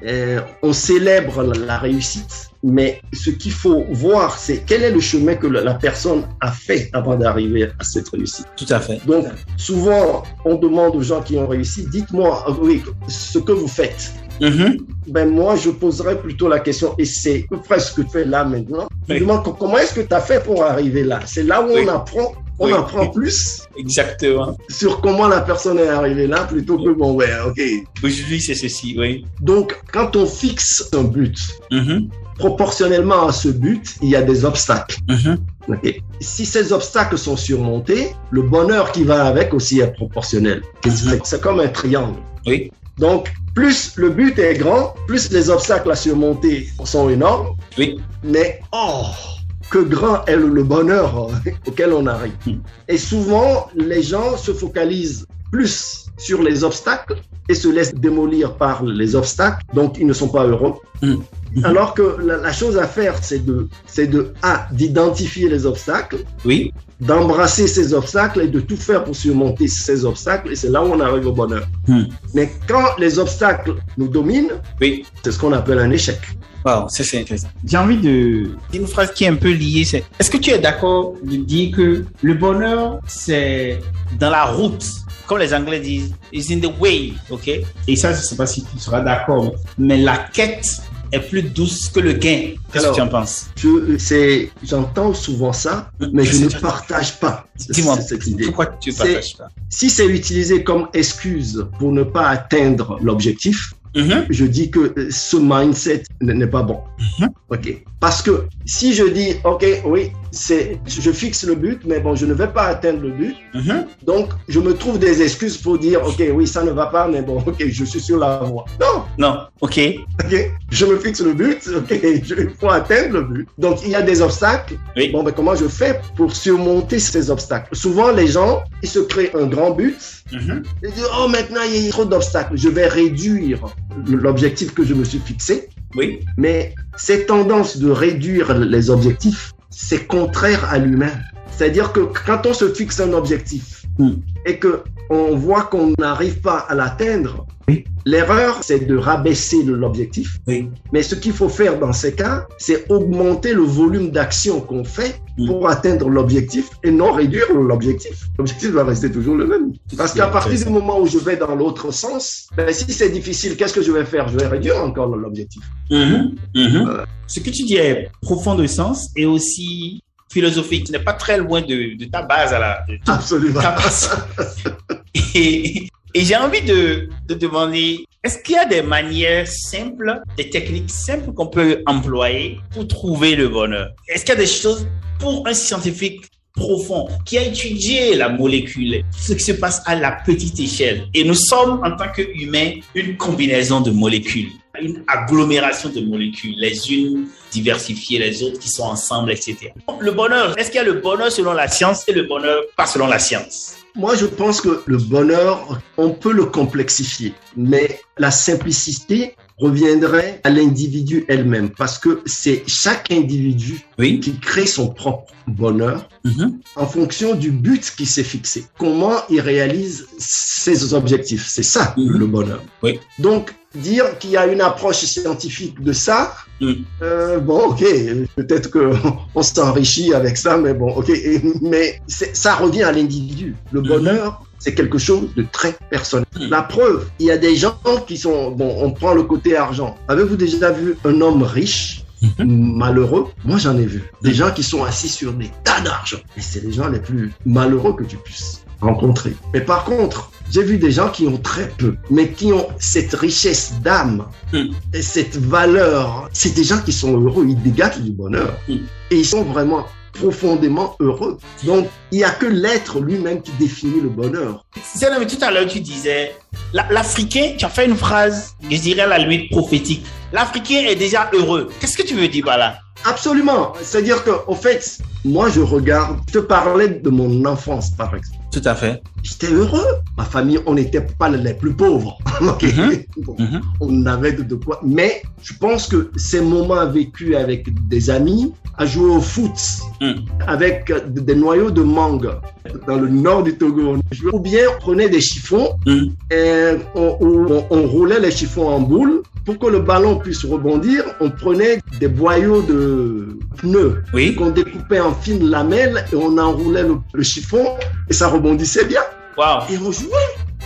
euh, on célèbre la, la réussite, mais ce qu'il faut voir, c'est quel est le chemin que la, la personne a fait avant d'arriver à cette réussite. Tout à fait. Donc souvent, on demande aux gens qui ont réussi, dites-moi, oui, ce que vous faites. Mhm. Ben moi, je poserais plutôt la question, et c'est presque ce que tu fais là maintenant. Je Oui. demande co- comment est-ce que tu as fait pour arriver là? C'est là où Oui. on apprend, on Oui. apprend plus Exactement. sur comment la personne est arrivée là plutôt que bon, ouais, ok. Aujourd'hui, c'est ceci, oui. Donc, quand on fixe un but, Mhm. proportionnellement à ce but, il y a des obstacles. Mhm. ok. Si ces obstacles sont surmontés, le bonheur qui va avec aussi est proportionnel. Mhm. C'est comme un triangle. Oui. Donc, plus le but est grand, plus les obstacles à surmonter sont énormes. Oui. Mais, oh, que grand est le, bonheur euh, auquel on arrive. Et souvent, les gens se focalisent plus sur les obstacles et se laissent démolir par les obstacles, donc ils ne sont pas heureux. Mhm. Alors que la, la chose à faire, c'est de, c'est de, A, d'identifier les obstacles, Oui. d'embrasser ces obstacles et de tout faire pour surmonter ces obstacles, et c'est là où on arrive au bonheur. Hmm. Mais quand les obstacles nous dominent, Oui. c'est ce qu'on appelle un échec. Wow, ça c'est intéressant. J'ai envie de dire une phrase qui est un peu liée. C'est est-ce que tu es d'accord de dire que le bonheur c'est dans la route, comme les Anglais disent, is in the way, ok? Et ça, je sais pas si tu seras d'accord, mais la quête est plus douce que le gain. Qu'est-ce que tu en penses? Je, c'est, j'entends souvent ça, mais je ne partage pas Dis-moi, cette idée. pourquoi tu ne partages pas? Si c'est utilisé comme excuse pour ne pas atteindre l'objectif, Mhm. je dis que ce mindset n'est pas bon. Mhm. Ok. Parce que si je dis, ok, oui, c'est, je fixe le but, mais bon, je ne vais pas atteindre le but, Mhm. donc je me trouve des excuses pour dire, ok, oui, ça ne va pas, mais bon, ok, je suis sur la voie. Non, Non, ok. ok, je me fixe le but, ok, je, il faut atteindre le but. Donc il y a des obstacles. Oui. Bon, ben comment je fais pour surmonter ces obstacles? Souvent, les gens, ils se créent un grand but. Mhm. Ils disent, oh, maintenant, il y a trop d'obstacles. Je vais réduire l'objectif que je me suis fixé. Oui. Mais cette tendance de réduire les objectifs, c'est contraire à l'humain. C'est-à-dire que quand on se fixe un objectif Mm. et que on voit qu'on n'arrive pas à l'atteindre, Oui. l'erreur, c'est de rabaisser l'objectif. Oui. Mais ce qu'il faut faire dans ces cas, c'est augmenter le volume d'action qu'on fait Mm. pour atteindre l'objectif et non réduire l'objectif. L'objectif va rester toujours le même. Parce qu'à partir du moment où je vais dans l'autre sens, ben, si c'est difficile, qu'est-ce que je vais faire? Je vais réduire encore l'objectif. Mhm. Mhm. Euh. Ce que tu dis est profond de sens et aussi philosophique. Tu n'es pas très loin de, de ta base à la, de ta Absolument. base. et et j'ai envie de, de demander, est-ce qu'il y a des manières simples, des techniques simples qu'on peut employer pour trouver le bonheur? Est-ce qu'il y a des choses pour un scientifique profond qui a étudié la molécule, ce qui se passe à la petite échelle? Et nous sommes, en tant qu'humains, une combinaison de molécules, une agglomération de molécules, les unes diversifiées, les autres qui sont ensemble, etc. Le bonheur, est-ce qu'il y a le bonheur selon la science? Et le bonheur pas selon la science Moi, je pense que le bonheur, on peut le complexifier, mais la simplicité reviendrait à l'individu elle-même, parce que c'est chaque individu Oui. qui crée son propre bonheur Mhm. en fonction du but qu'il s'est fixé. Comment il réalise ses objectifs, c'est ça Mhm. le bonheur. Oui. Donc, dire qu'il y a une approche scientifique de ça. Euh, bon, ok, peut-être que on s'enrichit avec ça, mais bon, ok, mais ça revient à l'individu. Le Mhm. bonheur, c'est quelque chose de très personnel. Mhm. La preuve, il y a des gens qui sont, bon, on prend le côté argent. Avez-vous déjà vu un homme riche mhm. malheureux, moi j'en ai vu. Des gens qui sont assis sur des tas d'argent. Et c'est les gens les plus malheureux que tu puisses rencontrer. Mais par contre, j'ai vu des gens qui ont très peu, mais qui ont cette richesse d'âme hmm. et cette valeur. C'est des gens qui sont heureux, ils dégagent du bonheur. Hmm. Et ils sont vraiment profondément heureux. Donc, il n'y a que l'être lui-même qui définit le bonheur. C'est mais tout à l'heure, tu disais, l'Africain, tu as fait une phrase, je dirais à la limite prophétique. L'Africain est déjà heureux. Qu'est-ce que tu veux dire par là? Absolument. C'est-à-dire que, au fait, moi, je regarde, je te parlais de mon enfance, par exemple. Tout à fait. J'étais heureux. Ma famille, on n'était pas les plus pauvres. Mhm. Mhm. On avait de, quoi. Mais je pense que ces moments vécus avec des amis, à jouer au foot, mhm. avec des noyaux de mangue dans le nord du Togo, ou bien on prenait des chiffons et on, on roulait les chiffons en boule pour que le ballon puisse rebondir, on prenait des boyaux de pneus qu'on découpait en fines lamelles et on enroulait le, chiffon et ça rebondissait bien. Et on jouait.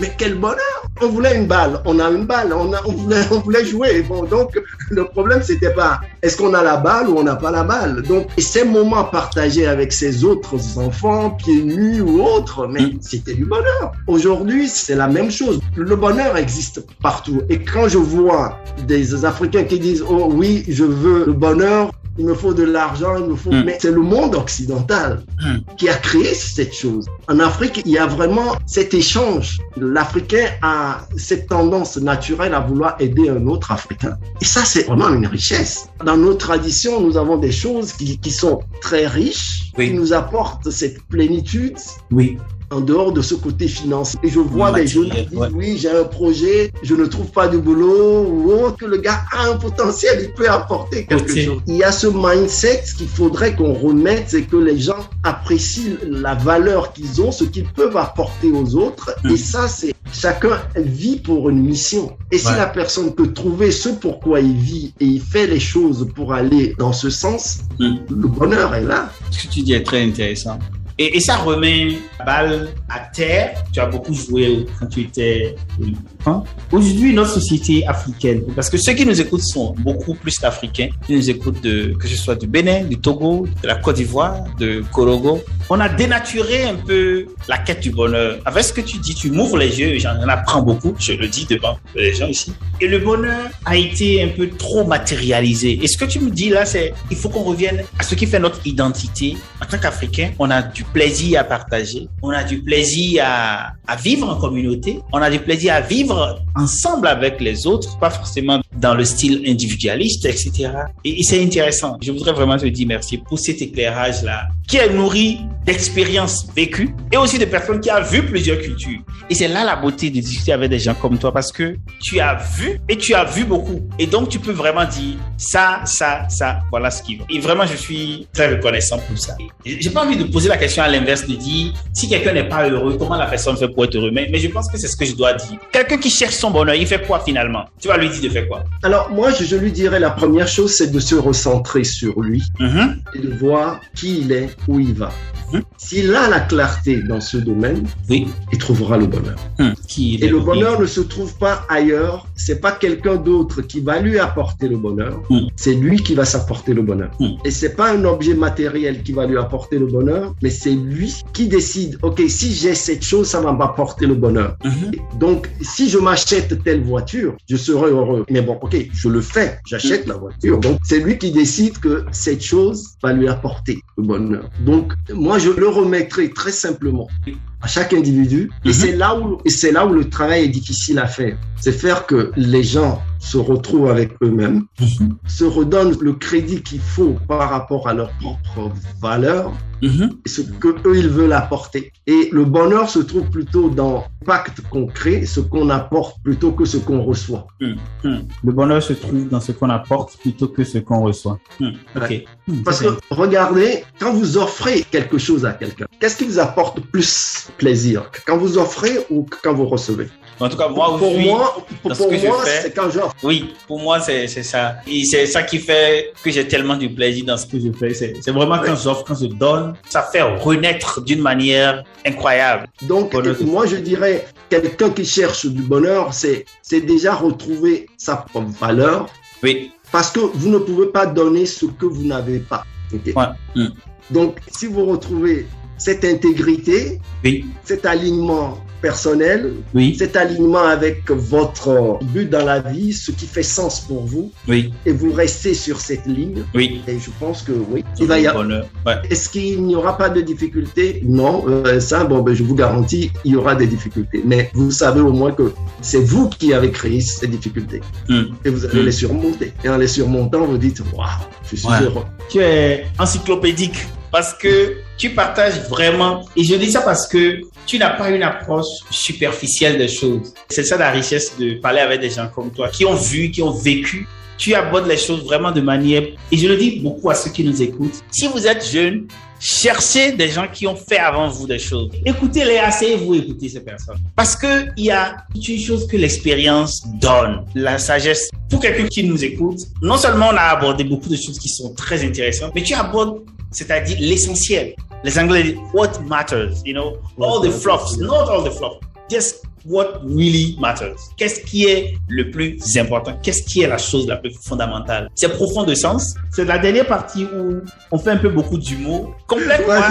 Mais quel bonheur On voulait une balle, on a une balle, on, a, on, voulait, on voulait jouer. Bon, donc le problème c'était pas est-ce qu'on a la balle ou on n'a pas la balle? Donc ces moments partagés avec ces autres enfants, pieds nus ou autres, mais mm. c'était du bonheur. Aujourd'hui c'est la même chose. Le bonheur existe partout. Et quand je vois des Africains qui disent oh oui je veux le bonheur il me faut de l'argent, il me faut. Hmm. Mais c'est le monde occidental hmm. qui a créé cette chose. En Afrique, il y a vraiment cet échange. L'Africain a cette tendance naturelle à vouloir aider un autre Africain. Et ça, c'est vraiment une richesse. Dans nos traditions, nous avons des choses qui, qui sont très riches, qui nous apportent cette plénitude. Oui en dehors de ce côté financier. Et je vois des jeunes qui disent, oui, j'ai un projet, je ne trouve pas de boulot, ou autre, que le gars a un potentiel, il peut apporter quelque chose. Il y a ce mindset qu'il faudrait qu'on remette, c'est que les gens apprécient la valeur qu'ils ont, ce qu'ils peuvent apporter aux autres. Hmm. Et ça, c'est chacun vit pour une mission. Et si la personne peut trouver ce pourquoi il vit et il fait les choses pour aller dans ce sens, hmm. le bonheur est là. Ce que tu dis est très intéressant. Et, ça remet la balle à terre. Tu as beaucoup joué quand tu étais hein? Aujourd'hui, notre société africaine, parce que ceux qui nous écoutent sont beaucoup plus africains, qui nous écoutent que ce soit du Bénin, du Togo, de la Côte d'Ivoire, de Korogo. On a dénaturé un peu la quête du bonheur. Avec ce que tu dis, tu m'ouvres les yeux, j'en apprends beaucoup, je le dis devant les gens ici. Et le bonheur a été un peu trop matérialisé. Et ce que tu me dis là, c'est il faut qu'on revienne à ce qui fait notre identité. En tant qu'Africain, on a du plaisir à partager, on a du plaisir à vivre en communauté, on a du plaisir à vivre ensemble avec les autres, pas forcément dans le style individualiste, etc. Et, c'est intéressant. Je voudrais vraiment te dire merci pour cet éclairage-là qui est nourri d'expériences vécues et aussi de personnes qui ont vu plusieurs cultures. Et c'est là la beauté de discuter avec des gens comme toi parce que tu as vu et tu as vu beaucoup. Et donc, tu peux vraiment dire ça, ça, ça, voilà ce qui va. Et vraiment, je suis très reconnaissant pour ça. J'ai pas envie de poser la question à l'inverse, de dire si quelqu'un n'est pas heureux, comment la personne fait pour être heureux? Mais, mais je pense que c'est ce que je dois dire. Quelqu'un qui cherche son bonheur, il fait quoi finalement? Tu vas lui dire de faire quoi? Alors, moi, je, je lui dirais la première chose, c'est de se recentrer sur lui mm-hmm. et de voir qui il est, où il va. Mm-hmm. S'il a la clarté dans ce domaine, oui. il trouvera le bonheur. Mm. et le bonheur ne se trouve pas ailleurs. C'est pas quelqu'un d'autre qui va lui apporter le bonheur. Mm. C'est lui qui va s'apporter le bonheur. Mm. Et c'est pas un objet matériel qui va lui apporter le bonheur, mais c'est lui qui décide. Ok, si j'ai cette chose, ça va m'apporter le bonheur. Mm-hmm. Donc, si je m'achète telle voiture, je serai heureux. Mais bon, ok, je le fais. J'achète la voiture. Donc, c'est lui qui décide que cette chose va lui apporter le bonheur. Donc, moi, je le remettrai très simplement à chaque individu. Et mhm. c'est là où, et c'est là où le travail est difficile à faire. C'est faire que les gens se retrouvent avec eux-mêmes, mhm. se redonnent le crédit qu'il faut par rapport à leurs propres valeurs mhm. et ce que eux ils veulent apporter. Et le bonheur se trouve plutôt dans pacte concret, ce qu'on apporte plutôt que ce qu'on reçoit. Le bonheur se trouve dans ce qu'on apporte plutôt que ce qu'on reçoit. Parce que regardez, quand vous offrez quelque chose à quelqu'un, qu'est-ce qui vous apporte plus plaisir Quand vous offrez ou quand vous recevez? En tout cas, moi, pour moi, pour, moi, c'est quand j'offre. Oui, pour moi, c'est ça. Et c'est ça qui fait que j'ai tellement de plaisir dans ce que je fais. C'est vraiment quand j'offre, quand je donne, ça fait renaître d'une manière incroyable. Donc, moi, je dirais, quelqu'un qui cherche du bonheur, c'est déjà retrouver sa propre valeur. Oui Parce que vous ne pouvez pas donner ce que vous n'avez pas. Ok. Ouais. Mm. Donc, si vous retrouvez cette intégrité, Oui, cet alignement personnel, oui, cet alignement avec votre but dans la vie, ce qui fait sens pour vous, oui, et vous restez sur cette ligne, oui. et je pense que oui, il va y avoir. Ouais. Est-ce qu'il n'y aura pas de difficultés? Non, euh, ça, bon, ben, je vous garantis, il y aura des difficultés. Mais vous savez au moins que c'est vous qui avez créé ces difficultés Mm. et vous allez Mm. les surmonter. Et en les surmontant, vous dites, waouh, je suis Ouais. heureux. Tu es encyclopédique parce que tu partages vraiment. Et je dis ça parce que tu n'as pas une approche superficielle des choses. C'est ça la richesse de parler avec des gens comme toi qui ont vu, qui ont vécu. Tu abordes les choses vraiment de manière. Et je le dis beaucoup à ceux qui nous écoutent. Si vous êtes jeune, cherchez des gens qui ont fait avant vous des choses. Écoutez-les, asseyez-vous, écoutez ces personnes. Parce que il y a une chose que l'expérience donne, la sagesse. Pour quelqu'un qui nous écoute, non seulement on a abordé beaucoup de choses qui sont très intéressantes, mais tu abordes, c'est-à-dire l'essentiel. Les Anglais disent what matters, you know, all the fluffs, not all the fluff, just what really matters. Qu'est-ce qui est le plus important? Qu'est-ce qui est la chose la plus fondamentale? C'est profond de sens. C'est la dernière partie où on fait un peu beaucoup d'humour. Complètement.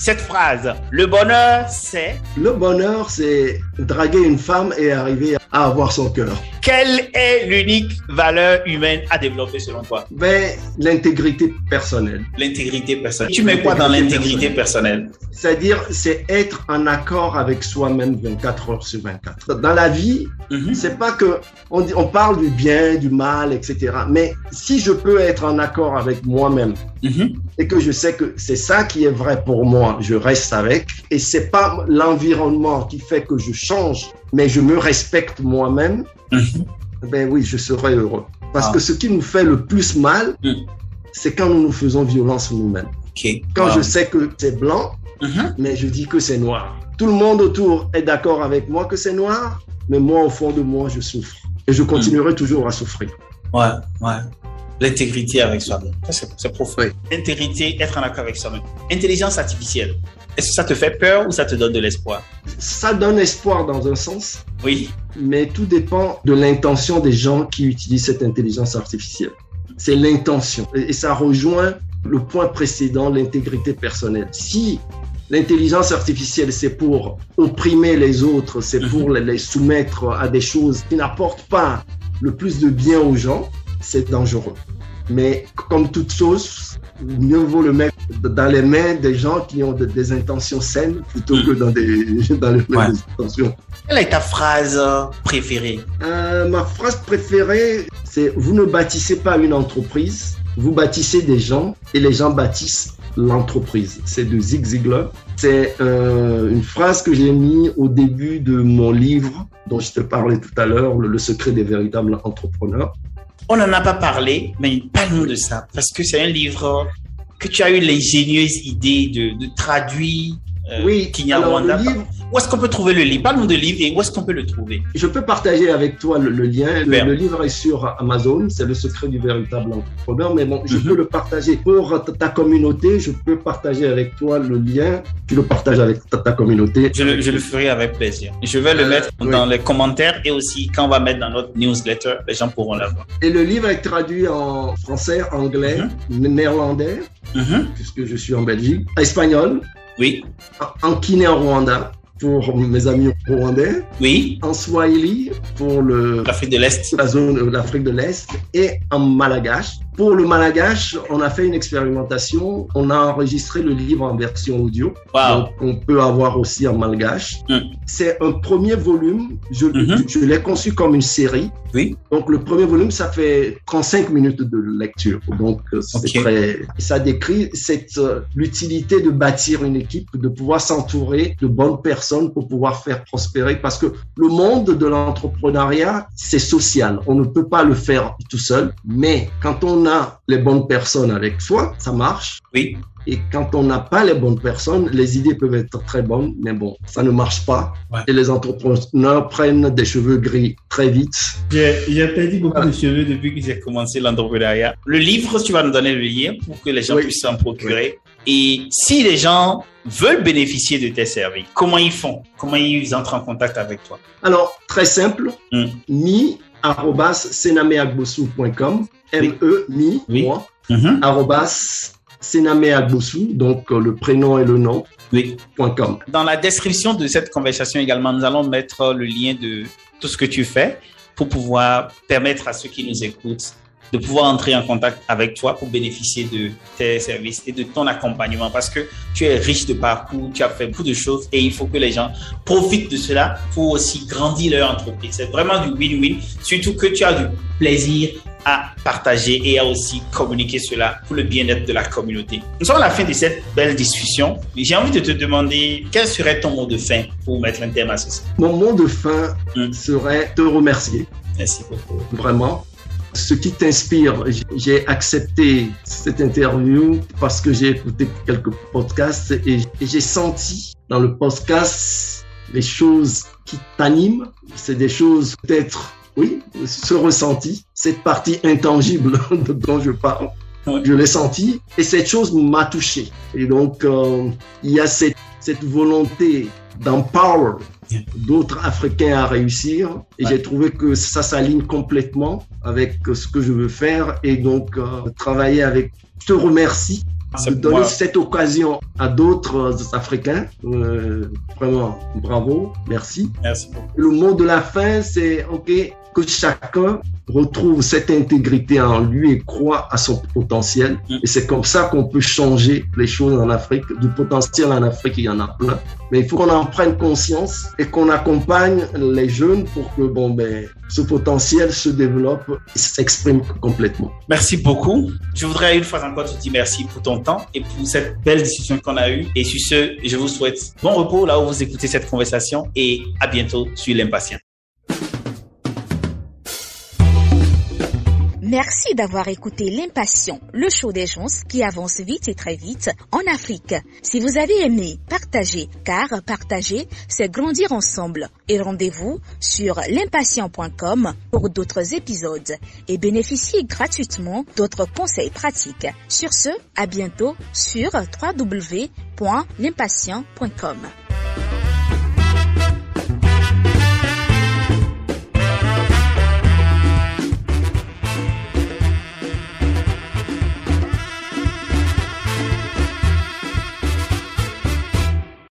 Cette phrase, le bonheur, c'est Le bonheur, c'est draguer une femme et arriver à avoir son cœur. Quelle est l'unique valeur humaine à développer selon toi? Ben, l'intégrité personnelle. L'intégrité personnelle. Tu mets quoi dans l'intégrité personnelle? C'est-à-dire, c'est être en accord avec soi-même 24 heures sur 24. Dans la vie, Mhm. c'est pas que on, dit, on parle du bien, du mal, etc. Mais si je peux être en accord avec moi-même Mhm. et que je sais que c'est ça qui est vrai pour moi, je reste avec. Et c'est pas l'environnement qui fait que je change, mais je me respecte moi-même. Mhm. Ben oui, je serai heureux. Parce Ah. que ce qui nous fait le plus mal, Mm. c'est quand nous nous faisons violence nous-mêmes. Quand Wow. je sais que c'est blanc, Mhm. mais je dis que c'est noir. Tout le monde autour est d'accord avec moi que c'est noir, mais moi, au fond de moi, je souffre. Et je continuerai toujours à souffrir. Ouais, ouais. L'intégrité avec soi-même. Ça, c'est, profond. Intégrité, être en accord avec soi-même. Intelligence artificielle. Est-ce que ça te fait peur ou ça te donne de l'espoir? Ça donne espoir dans un sens, Oui. mais tout dépend de l'intention des gens qui utilisent cette intelligence artificielle. C'est l'intention. Et ça rejoint le point précédent, l'intégrité personnelle. Si l'intelligence artificielle, c'est pour opprimer les autres, c'est pour les- les soumettre à des choses qui n'apportent pas le plus de bien aux gens, c'est dangereux. Mais comme toute chose, mieux vaut le mettre dans les mains des gens qui ont de- des intentions saines plutôt que dans, des, dans les mains Ouais. des intentions. Quelle est ta phrase euh, préférée? Euh, ma phrase préférée, c'est Vous ne bâtissez pas une entreprise, vous bâtissez des gens et les gens bâtissent l'entreprise. C'est de Zig Ziglar. C'est euh, une phrase que j'ai mis au début de mon livre dont je te parlais tout à l'heure, le, Le secret des véritables entrepreneurs. On n'en a pas parlé, mais parle-nous de ça. Parce que c'est un livre que tu as eu l'ingénieuse idée de, de traduire euh, Oui, Kinyarwanda. alors, le livre- Où est-ce qu'on peut trouver le livre? Parle-nous de livre et où est-ce qu'on peut le trouver? Je peux partager avec toi le, le lien. Le, livre est sur Amazon, c'est le secret du véritable entrepreneur. Mais bon, je Mhm. peux le partager pour ta, communauté. Je peux partager avec toi le lien. Tu le partages avec ta, ta communauté. Je le, je le ferai avec plaisir. Je vais le Euh, mettre oui. dans les commentaires et aussi quand on va mettre dans notre newsletter, les gens pourront l'avoir. Et le livre est traduit en français, anglais, néerlandais, Mhm. puisque je suis en Belgique, espagnol, Oui, en, en kiné-rwanda pour mes amis rwandais, oui, en swahili pour le, l'Afrique de l'Est. la zone de l'Afrique de l'Est et en malagache. Pour le malagache, on a fait une expérimentation. On a enregistré le livre en version audio. Wow. Donc, on peut avoir aussi en malgache. Mm. C'est un premier volume. Je, Mhm. je l'ai conçu comme une série. Oui. Donc, le premier volume, ça fait 35 minutes de lecture. Donc, euh, très, ça décrit cette, euh, l'utilité de bâtir une équipe, de pouvoir s'entourer de bonnes personnes pour pouvoir faire prospérer parce que le monde de l'entrepreneuriat, c'est social. On ne peut pas le faire tout seul. Mais quand on a les bonnes personnes avec soi, ça marche. Oui. Et quand on n'a pas les bonnes personnes, les idées peuvent être très bonnes, mais bon, ça ne marche pas. Ouais. Et les entrepreneurs prennent des cheveux gris très vite. J'ai perdu beaucoup de cheveux depuis que j'ai commencé l'entrepreneuriat. Le livre, tu vas nous donner le lien pour que les gens Oui. puissent s'en procurer. Et si les gens veulent bénéficier de tes services, comment ils font? Comment ils entrent en contact avec toi? Alors, très simple, Mm. mi senameagbosu.com, M-E, mi, Oui. moi, Mhm. arrobas senameagbosu, donc euh, le prénom et le nom, Oui. point .com. Dans la description de cette conversation également, nous allons mettre le lien de tout ce que tu fais pour pouvoir permettre à ceux qui nous écoutent de pouvoir entrer en contact avec toi pour bénéficier de tes services et de ton accompagnement parce que tu es riche de parcours, tu as fait beaucoup de choses et il faut que les gens profitent de cela pour aussi grandir leur entreprise. C'est vraiment du win-win, surtout que tu as du plaisir à partager et à aussi communiquer cela pour le bien-être de la communauté. Nous sommes à la fin de cette belle discussion. J'ai envie de te demander quel serait ton mot de fin pour mettre un terme à ceci? Mon mot de fin Mm. serait te remercier, Merci beaucoup. vraiment. Ce qui t'inspire, j'ai accepté cette interview parce que j'ai écouté quelques podcasts et, j'ai senti dans le podcast les choses qui t'animent. C'est des choses peut-être, oui, ce ressenti, cette partie intangible dont je parle. Je l'ai senti et cette chose m'a touché. Et donc, euh, il y a cette, cette volonté d'empower. D'autres Africains à réussir. Et Ouais. j'ai trouvé que ça s'aligne complètement avec ce que je veux faire. Et donc, euh, travailler avec... Je te remercie de donner moi. cette occasion à d'autres Africains. Euh, vraiment, bravo, merci. Merci. Le mot de la fin, c'est OK, que chacun retrouve cette intégrité en lui et croit à son potentiel. Mm. Et c'est comme ça qu'on peut changer les choses en Afrique. Du potentiel en Afrique, il y en a plein. Mais il faut qu'on en prenne conscience et qu'on accompagne les jeunes pour que bon, ben, ce potentiel se développe et s'exprime complètement. Merci beaucoup. Je voudrais une fois encore te dire merci pour ton temps et pour cette belle discussion qu'on a eue. Et sur ce, je vous souhaite bon repos là où vous écoutez cette conversation et à bientôt sur l'impatient. Merci d'avoir écouté L'Impatient, le show des gens qui avance vite et très vite en Afrique. Si vous avez aimé, partagez, car partager, c'est grandir ensemble. Et rendez-vous sur l'impatient.com pour d'autres épisodes et bénéficiez gratuitement d'autres conseils pratiques. Sur ce, à bientôt sur www.l'impatient.com.